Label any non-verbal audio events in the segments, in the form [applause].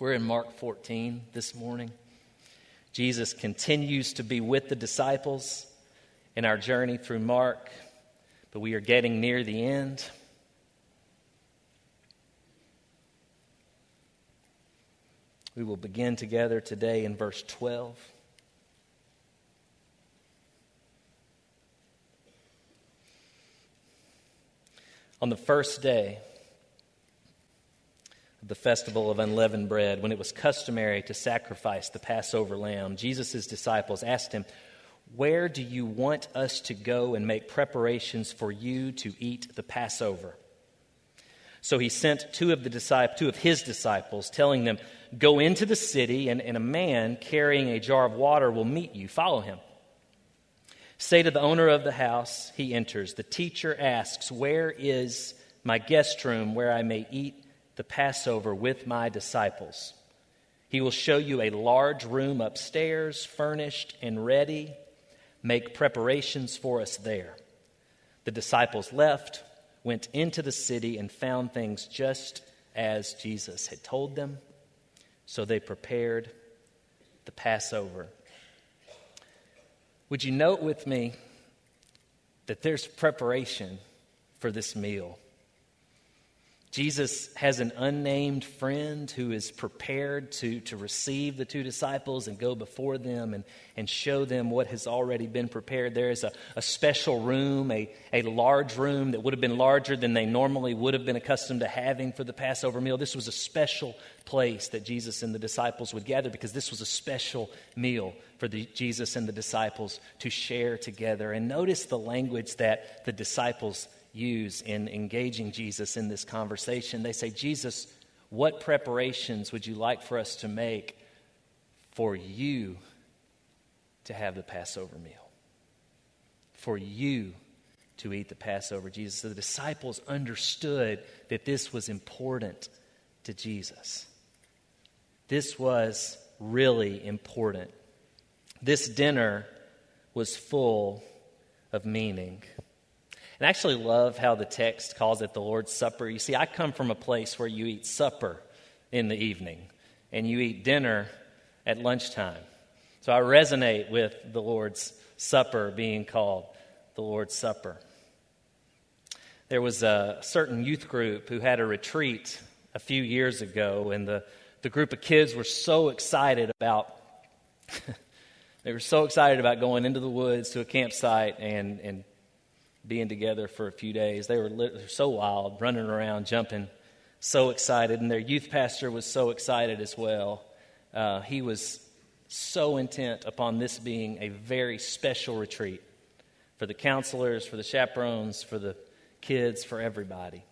We're in Mark 14 this morning. Jesus continues to be with the disciples in our journey through Mark, but we are getting near the end. We will begin together today in verse 12. On the first day, the festival of unleavened bread, when it was customary to sacrifice the Passover lamb, Jesus' disciples asked him, Where do you want us to go and make preparations for you to eat the Passover? So he sent two of, the two of his disciples, telling them, Go into the city, and, and a man carrying a jar of water will meet you. Follow him. Say to the owner of the house, he enters. The teacher asks, Where is my guest room where I may eat the Passover with my disciples. He will show you a large room upstairs, furnished and ready. Make preparations for us there. The disciples left, went into the city, and found things just as Jesus had told them. So they prepared the Passover. Would you note with me that there's preparation for this meal? Jesus has an unnamed friend who is prepared to, to receive the two disciples and go before them and, and show them what has already been prepared. There is a, a special room, a, a large room that would have been larger than they normally would have been accustomed to having for the Passover meal. This was a special place that Jesus and the disciples would gather because this was a special meal for the, Jesus and the disciples to share together. And notice the language that the disciples use in engaging Jesus in this conversation. They say, Jesus, what preparations would you like for us to make for you to have the Passover meal? For you to eat the Passover, Jesus. So the disciples understood that this was important to Jesus. This was really important. This dinner was full of meaning. And I actually love how the text calls it the Lord's Supper. You see, I come from a place where you eat supper in the evening and you eat dinner at lunchtime. So I resonate with the Lord's Supper being called the Lord's Supper. There was a certain youth group who had a retreat a few years ago, and the, the group of kids were so excited about. [laughs] they were so excited about going into the woods to a campsite and, and being together for a few days. They were so wild, running around, jumping, so excited. And their youth pastor was so excited as well. Uh, he was so intent upon this being a very special retreat for the counselors, for the chaperones, for the kids, for everybody.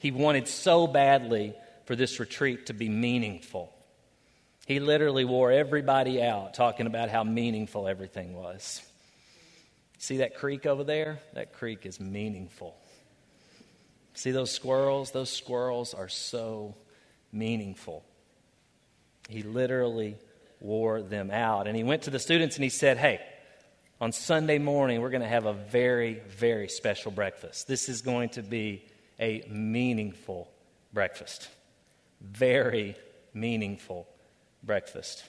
He wanted so badly for this retreat to be meaningful. He literally wore everybody out talking about how meaningful everything was. See that creek over there? That creek is meaningful. See those squirrels? Those squirrels are so meaningful. He literally wore them out. And he went to the students and he said, Hey, on Sunday morning, we're going to have a very, very special breakfast. This is going to be a meaningful breakfast. Very meaningful breakfast.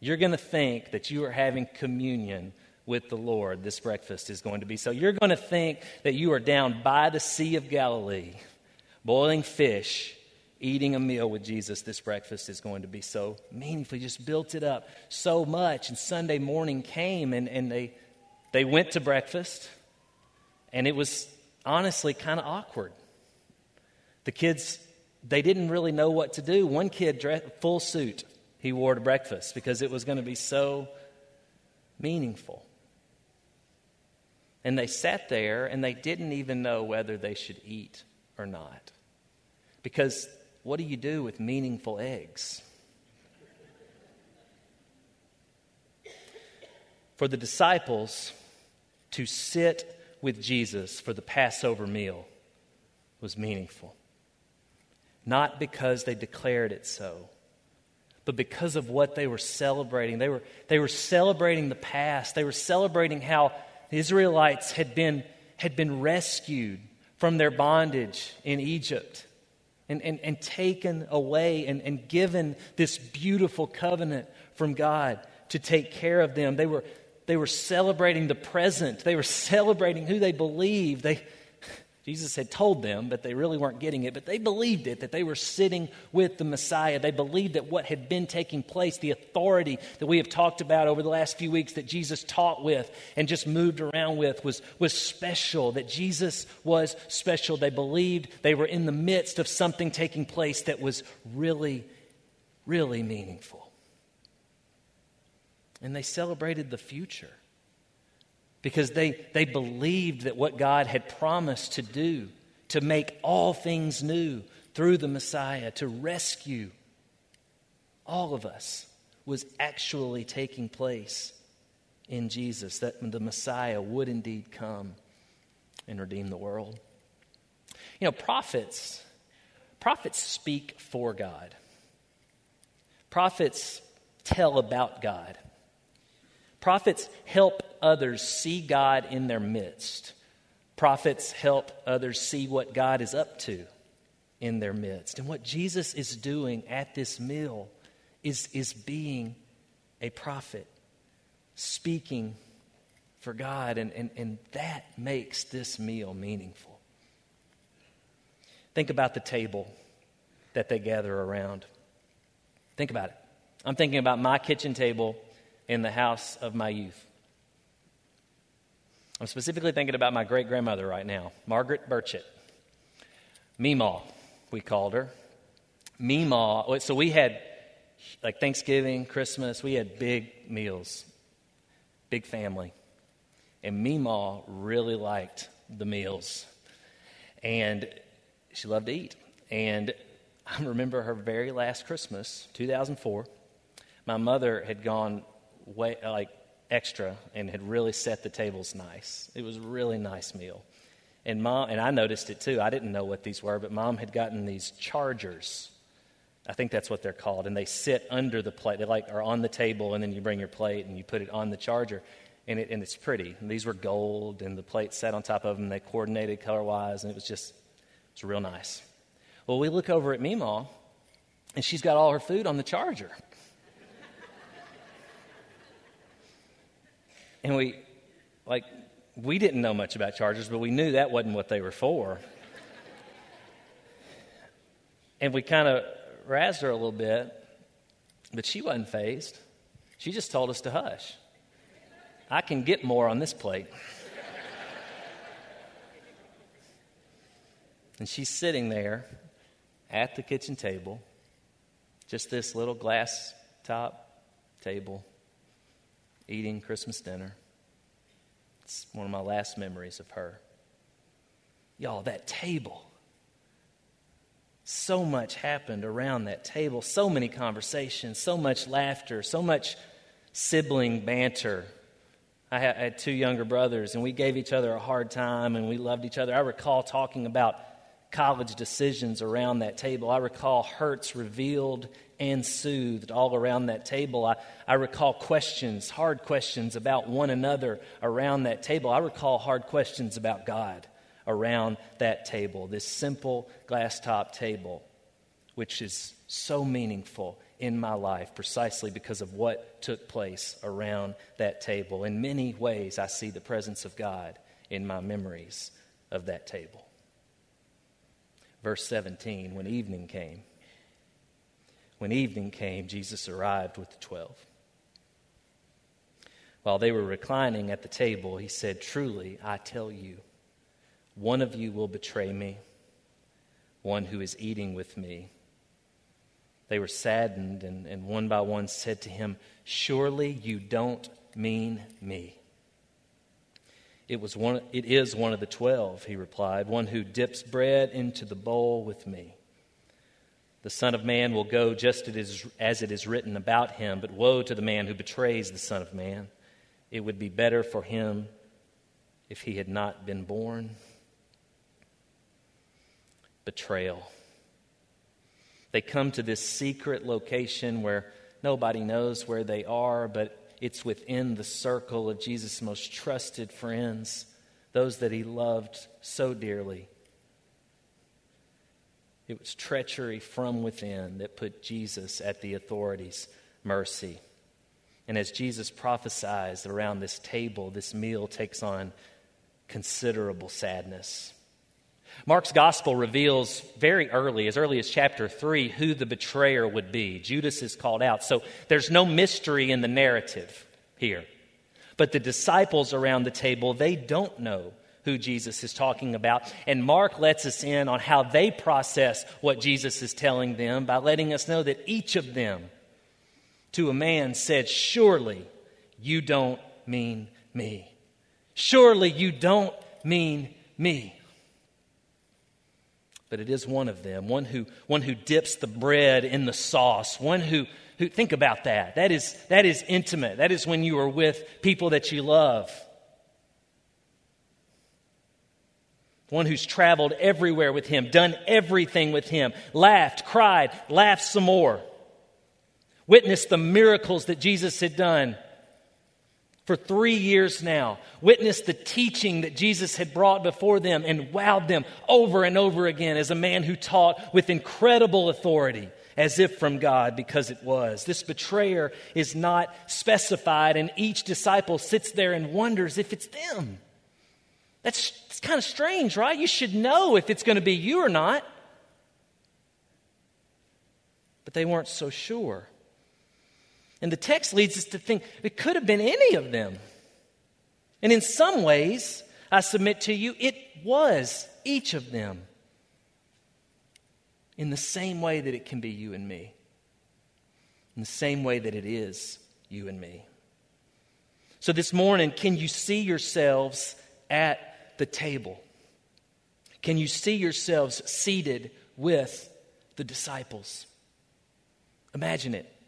You're going to think that you are having communion with the Lord this breakfast is going to be. So you're going to think that you are down by the Sea of Galilee, boiling fish, eating a meal with Jesus. This breakfast is going to be so meaningful. You just built it up so much. And Sunday morning came and, and they, they went to breakfast, and it was honestly kind of awkward. The kids, they didn't really know what to do. One kid, dressed, full suit, he wore to breakfast because it was going to be so meaningful. And they sat there and they didn't even know whether they should eat or not. Because what do you do with meaningful eggs? For the disciples to sit with Jesus for the Passover meal was meaningful. Not because they declared it so, but because of what they were celebrating. They were, they were celebrating the past, they were celebrating how the Israelites had been, had been rescued from their bondage in Egypt. and, and, and taken away and, and given this beautiful covenant from God to take care of them. They were, they were celebrating the present, they were celebrating who they believed. They, Jesus had told them, but they really weren't getting it. But they believed it, that they were sitting with the Messiah. They believed that what had been taking place, the authority that we have talked about over the last few weeks that Jesus taught with and just moved around with, was, was special, that Jesus was special. They believed they were in the midst of something taking place that was really, really meaningful. And they celebrated the future because they, they believed that what God had promised to do, to make all things new through the Messiah, to rescue all of us, was actually taking place in Jesus, that the Messiah would indeed come and redeem the world. You know, prophets, prophets speak for God. Prophets tell about God. Prophets help others see God in their midst. Prophets help others see what God is up to in their midst. And what Jesus is doing at this meal is, is being a prophet, speaking for God, and, and, and that makes this meal meaningful. Think about the table that they gather around. Think about it. I'm thinking about my kitchen table in the house of my youth. I'm specifically thinking about my great grandmother right now, Margaret Burchett. Meemaw, we called her. Meemaw, oh, so we had like Thanksgiving, Christmas, we had big meals, big family. And Meemaw really liked the meals. And she loved to eat. And I remember her very last Christmas, 2004. My mother had gone way, like extra and had really set the tables nice. It was a really nice meal. And mom and I noticed it too. I didn't know what these were, but mom had gotten these chargers. I think that's what they're called, and they sit under the plate. They like are on the table, and then you bring your plate and you put it on the charger, and, it, and it's pretty. And these were gold, and the plate sat on top of them. They coordinated color wise, and it was just it's real nice. Well, we look over at Meemaw, and she's got all her food on the charger. And we, like, we didn't know much about chargers, but we knew that wasn't what they were for. and we kind of razzed her a little bit, but she wasn't fazed. She just told us to hush. I can get more on this plate. and she's sitting there at the kitchen table, just this little glass top table eating Christmas dinner. It's one of my last memories of her. Y'all, that table. So much happened around that table. So many conversations, so much laughter, so much sibling banter. I had, two younger brothers, and we gave each other a hard time, and we loved each other. I recall talking about college decisions around that table. I recall hurts revealed and soothed all around that table. I, I recall questions, hard questions about one another around that table. I recall hard questions about God around that table, this simple glass top table, which is so meaningful in my life precisely because of what took place around that table. In many ways, I see the presence of God in my memories of that table verse 17, when evening came. When evening came, Jesus arrived with the twelve. While they were reclining at the table, he said, Truly, I tell you, one of you will betray me, one who is eating with me. They were saddened, and, and one by one said to him, Surely you don't mean me. It, was one, it is one of the twelve, he replied, one who dips bread into the bowl with me. The Son of Man will go just as it is written about him, but woe to the man who betrays the Son of Man. It would be better for him if he had not been born. Betrayal. They come to this secret location where nobody knows where they are, but it's within the circle of Jesus' most trusted friends, those that he loved so dearly. It was treachery from within that put Jesus at the authorities' mercy. And as Jesus prophesies around this table, this meal takes on considerable sadness. Mark's gospel reveals very early, as early as chapter 3, who the betrayer would be. Judas is called out. So there's no mystery in the narrative here. But the disciples around the table, they don't know who Jesus is talking about. And Mark lets us in on how they process what Jesus is telling them by letting us know that each of them, to a man, said, Surely you don't mean me. Surely you don't mean me. But it is one of them, one who, one who dips the bread in the sauce, one who, who think about that. That is, that is intimate. That is when you are with people that you love. one who's traveled everywhere with him, done everything with him, laughed, cried, laughed some more, witnessed the miracles that Jesus had done for three years now, witnessed the teaching that Jesus had brought before them and wowed them over and over again as a man who taught with incredible authority as if from God because it was. This betrayer is not specified, and each disciple sits there and wonders if it's them. That's, that's kind of strange, right? You should know if it's going to be you or not. But they weren't so sure. And the text leads us to think it could have been any of them. And in some ways, I submit to you, it was each of them. In the same way that it can be you and me. In the same way that it is you and me. So this morning, can you see yourselves at the table? Can you see yourselves seated with the disciples? Imagine it.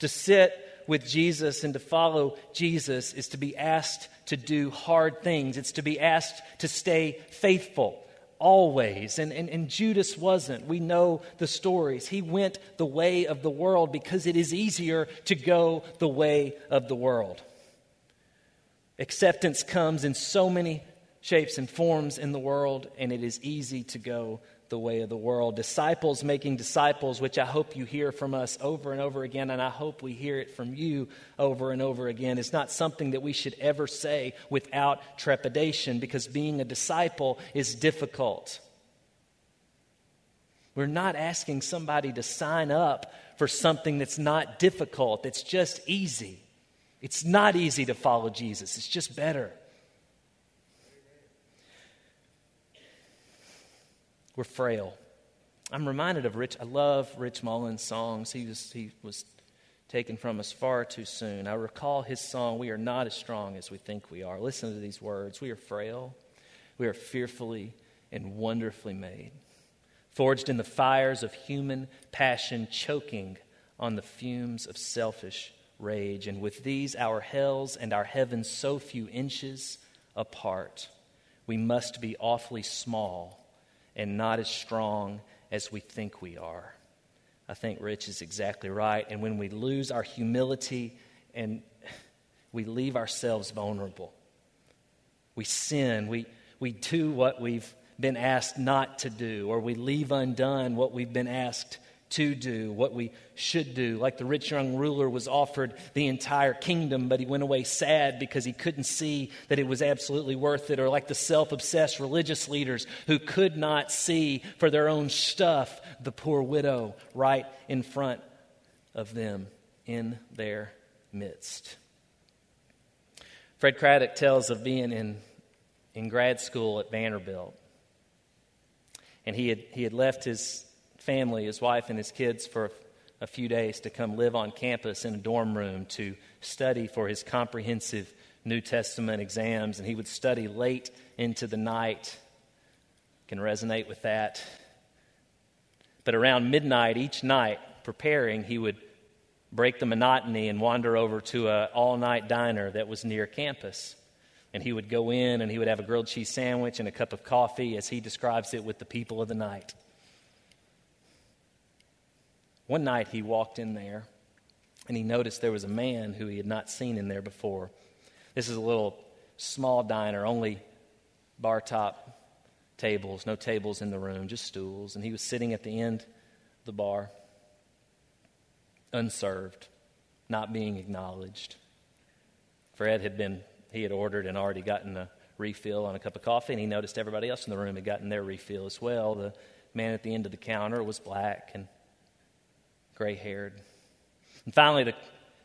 To sit with Jesus and to follow Jesus is to be asked to do hard things. It's to be asked to stay faithful always. And, and, and Judas wasn't. We know the stories. He went the way of the world because it is easier to go the way of the world. Acceptance comes in so many shapes and forms in the world, and it is easy to go the way of the world. Disciples making disciples, which I hope you hear from us over and over again, and I hope we hear it from you over and over again, is not something that we should ever say without trepidation because being a disciple is difficult. We're not asking somebody to sign up for something that's not difficult, it's just easy. It's not easy to follow Jesus, it's just better. We're frail. I'm reminded of Rich, I love Rich Mullins' songs. He was, he was taken from us far too soon. I recall his song, We Are Not As Strong as We Think We Are. Listen to these words We are frail, we are fearfully and wonderfully made, forged in the fires of human passion, choking on the fumes of selfish rage, and with these our hells and our heavens so few inches apart, we must be awfully small and not as strong as we think we are. I think Rich is exactly right. And when we lose our humility and we leave ourselves vulnerable, we sin, we, we do what we've been asked not to do, or we leave undone what we've been asked to do, what we should do. Like the rich young ruler was offered the entire kingdom, but he went away sad because he couldn't see that it was absolutely worth it. Or like the self obsessed religious leaders who could not see for their own stuff the poor widow right in front of them in their midst. Fred Craddock tells of being in, in grad school at Vanderbilt. And he had, he had left his family, his wife and his kids, for a few days to come live on campus in a dorm room to study for his comprehensive New Testament exams. And he would study late into the night. Can resonate with that. But around midnight each night, preparing, he would break the monotony and wander over to an all night diner that was near campus. And he would go in and he would have a grilled cheese sandwich and a cup of coffee, as he describes it, with the people of the night. One night he walked in there and he noticed there was a man who he had not seen in there before. This is a little small diner, only bar top tables, no tables in the room, just stools. And he was sitting at the end of the bar, unserved, not being acknowledged. Fred had been, he had ordered and already gotten a refill on a cup of coffee, and he noticed everybody else in the room had gotten their refill as well. The man at the end of the counter was black and gray haired. And finally, the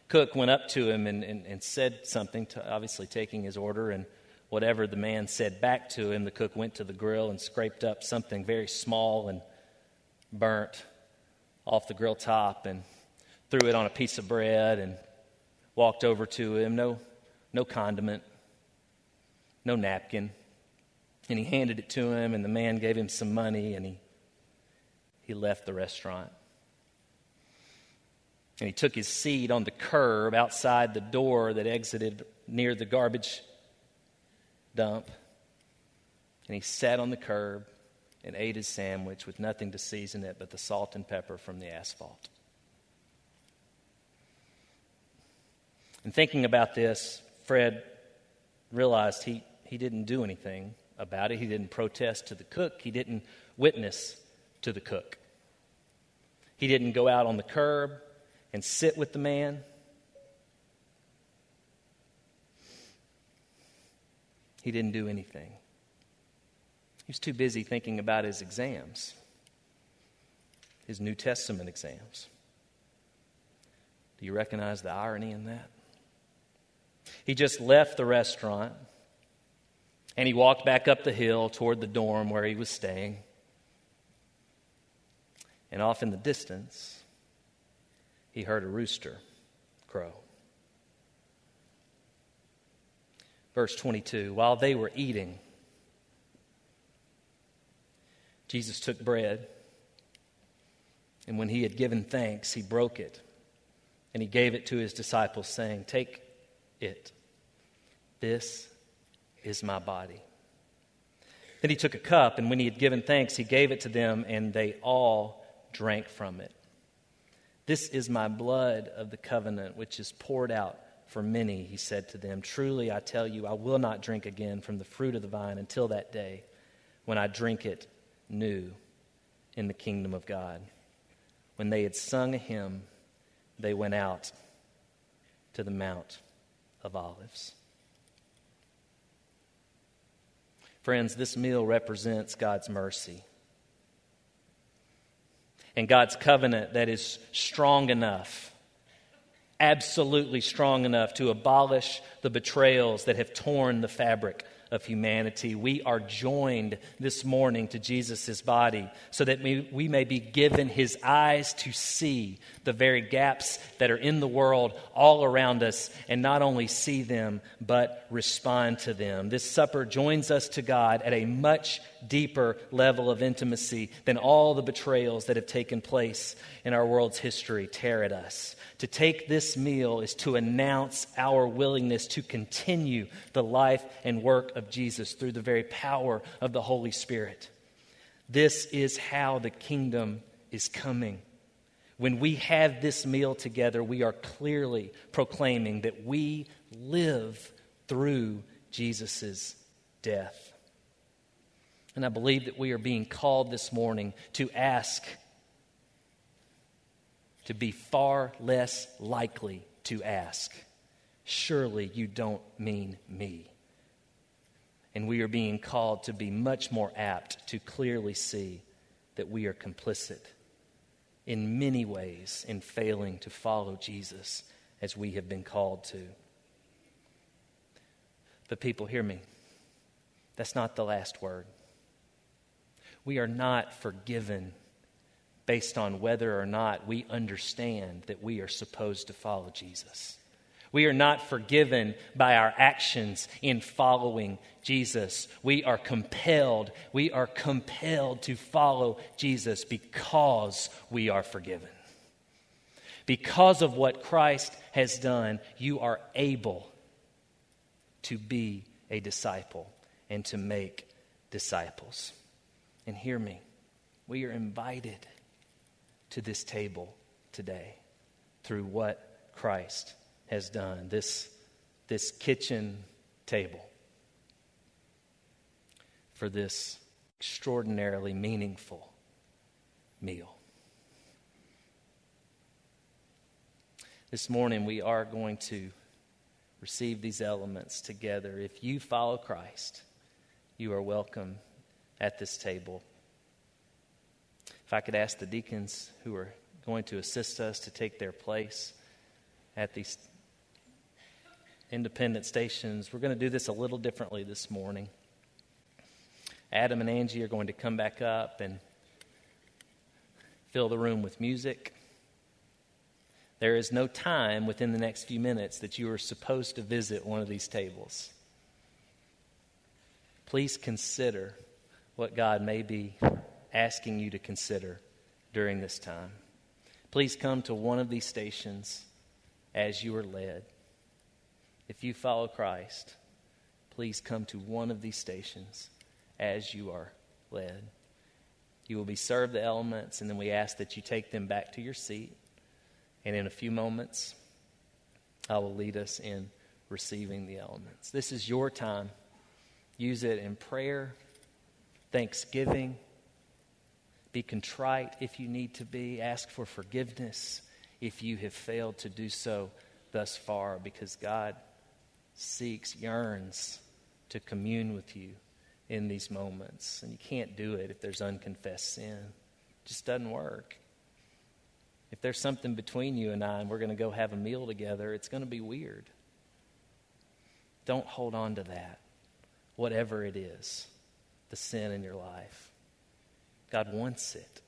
cook went up to him and, and, and said something, to, obviously taking his order. And whatever the man said back to him, the cook went to the grill and scraped up something very small and burnt off the grill top and threw it on a piece of bread and walked over to him. No, no condiment, no napkin. And he handed it to him, and the man gave him some money, and he, he left the restaurant. And he took his seat on the curb outside the door that exited near the garbage dump. And he sat on the curb and ate his sandwich with nothing to season it but the salt and pepper from the asphalt. And thinking about this, Fred realized he, he didn't do anything about it. He didn't protest to the cook, he didn't witness to the cook. He didn't go out on the curb and sit with the man. He didn't do anything. He was too busy thinking about his exams, his New Testament exams. Do you recognize the irony in that? He just left the restaurant and he walked back up the hill toward the dorm where he was staying. And off in the distance, he heard a rooster crow. Verse 22 While they were eating, Jesus took bread, and when he had given thanks, he broke it, and he gave it to his disciples, saying, Take it. This is my body. Then he took a cup, and when he had given thanks, he gave it to them, and they all drank from it. This is my blood of the covenant, which is poured out for many, he said to them. Truly, I tell you, I will not drink again from the fruit of the vine until that day when I drink it new in the kingdom of God. When they had sung a hymn, they went out to the Mount of Olives. Friends, this meal represents God's mercy and God's covenant that is strong enough, absolutely strong enough to abolish the betrayals that have torn the fabric of humanity. We are joined this morning to Jesus' body so that we, we may be given his eyes to see the very gaps that are in the world all around us and not only see them, but respond to them. This supper joins us to God at a much deeper level of intimacy than all the betrayals that have taken place in our world's history tear at us. To take this meal is to announce our willingness to continue the life and work of Jesus through the very power of the Holy Spirit. This is how the kingdom is coming. When we have this meal together, we are clearly proclaiming that we live through Jesus' death. And I believe that we are being called this morning to ask to be far less likely to ask, Surely you don't mean me. And we are being called to be much more apt to clearly see that we are complicit in many ways in failing to follow Jesus as we have been called to. But, people, hear me. That's not the last word. We are not forgiven based on whether or not we understand that we are supposed to follow Jesus. We are not forgiven by our actions in following Jesus. We are compelled, we are compelled to follow Jesus because we are forgiven. Because of what Christ has done, you are able to be a disciple and to make disciples. And hear me, we are invited to this table today through what Christ has done. This, this kitchen table for this extraordinarily meaningful meal. This morning, we are going to receive these elements together. If you follow Christ, you are welcome at this table. If I could ask the deacons who are going to assist us to take their place at these independent stations, we're going to do this a little differently this morning. Adam and Angie are going to come back up and fill the room with music. There is no time within the next few minutes that you are supposed to visit one of these tables. Please consider what God may be asking you to consider during this time. Please come to one of these stations as you are led. If you follow Christ, please come to one of these stations as you are led. You will be served the elements, and then we ask that you take them back to your seat. And in a few moments, I will lead us in receiving the elements. This is your time. Use it in prayer, thanksgiving. Be contrite if you need to be. Ask for forgiveness if you have failed to do so thus far, because God seeks, yearns to commune with you in these moments. And you can't do it if there's unconfessed sin. It just doesn't work. If there's something between you and I and we're going to go have a meal together, it's going to be weird. Don't hold on to that, whatever it is, the sin in your life. God wants it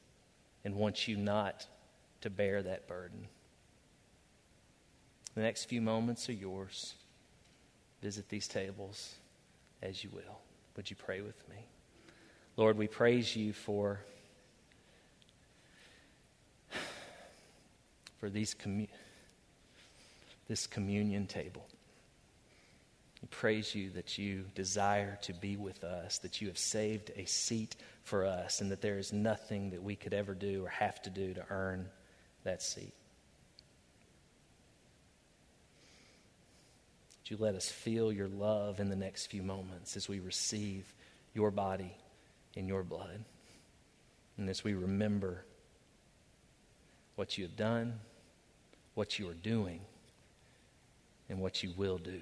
and wants you not to bear that burden. The next few moments are yours. Visit these tables as you will. Would you pray with me? Lord, we praise you for, for these commu- this communion table. We praise you that you desire to be with us, that you have saved a seat for us, and that there is nothing that we could ever do or have to do to earn that seat. Would you let us feel your love in the next few moments as we receive your body and your blood? And as we remember what you have done, what you are doing, and what you will do.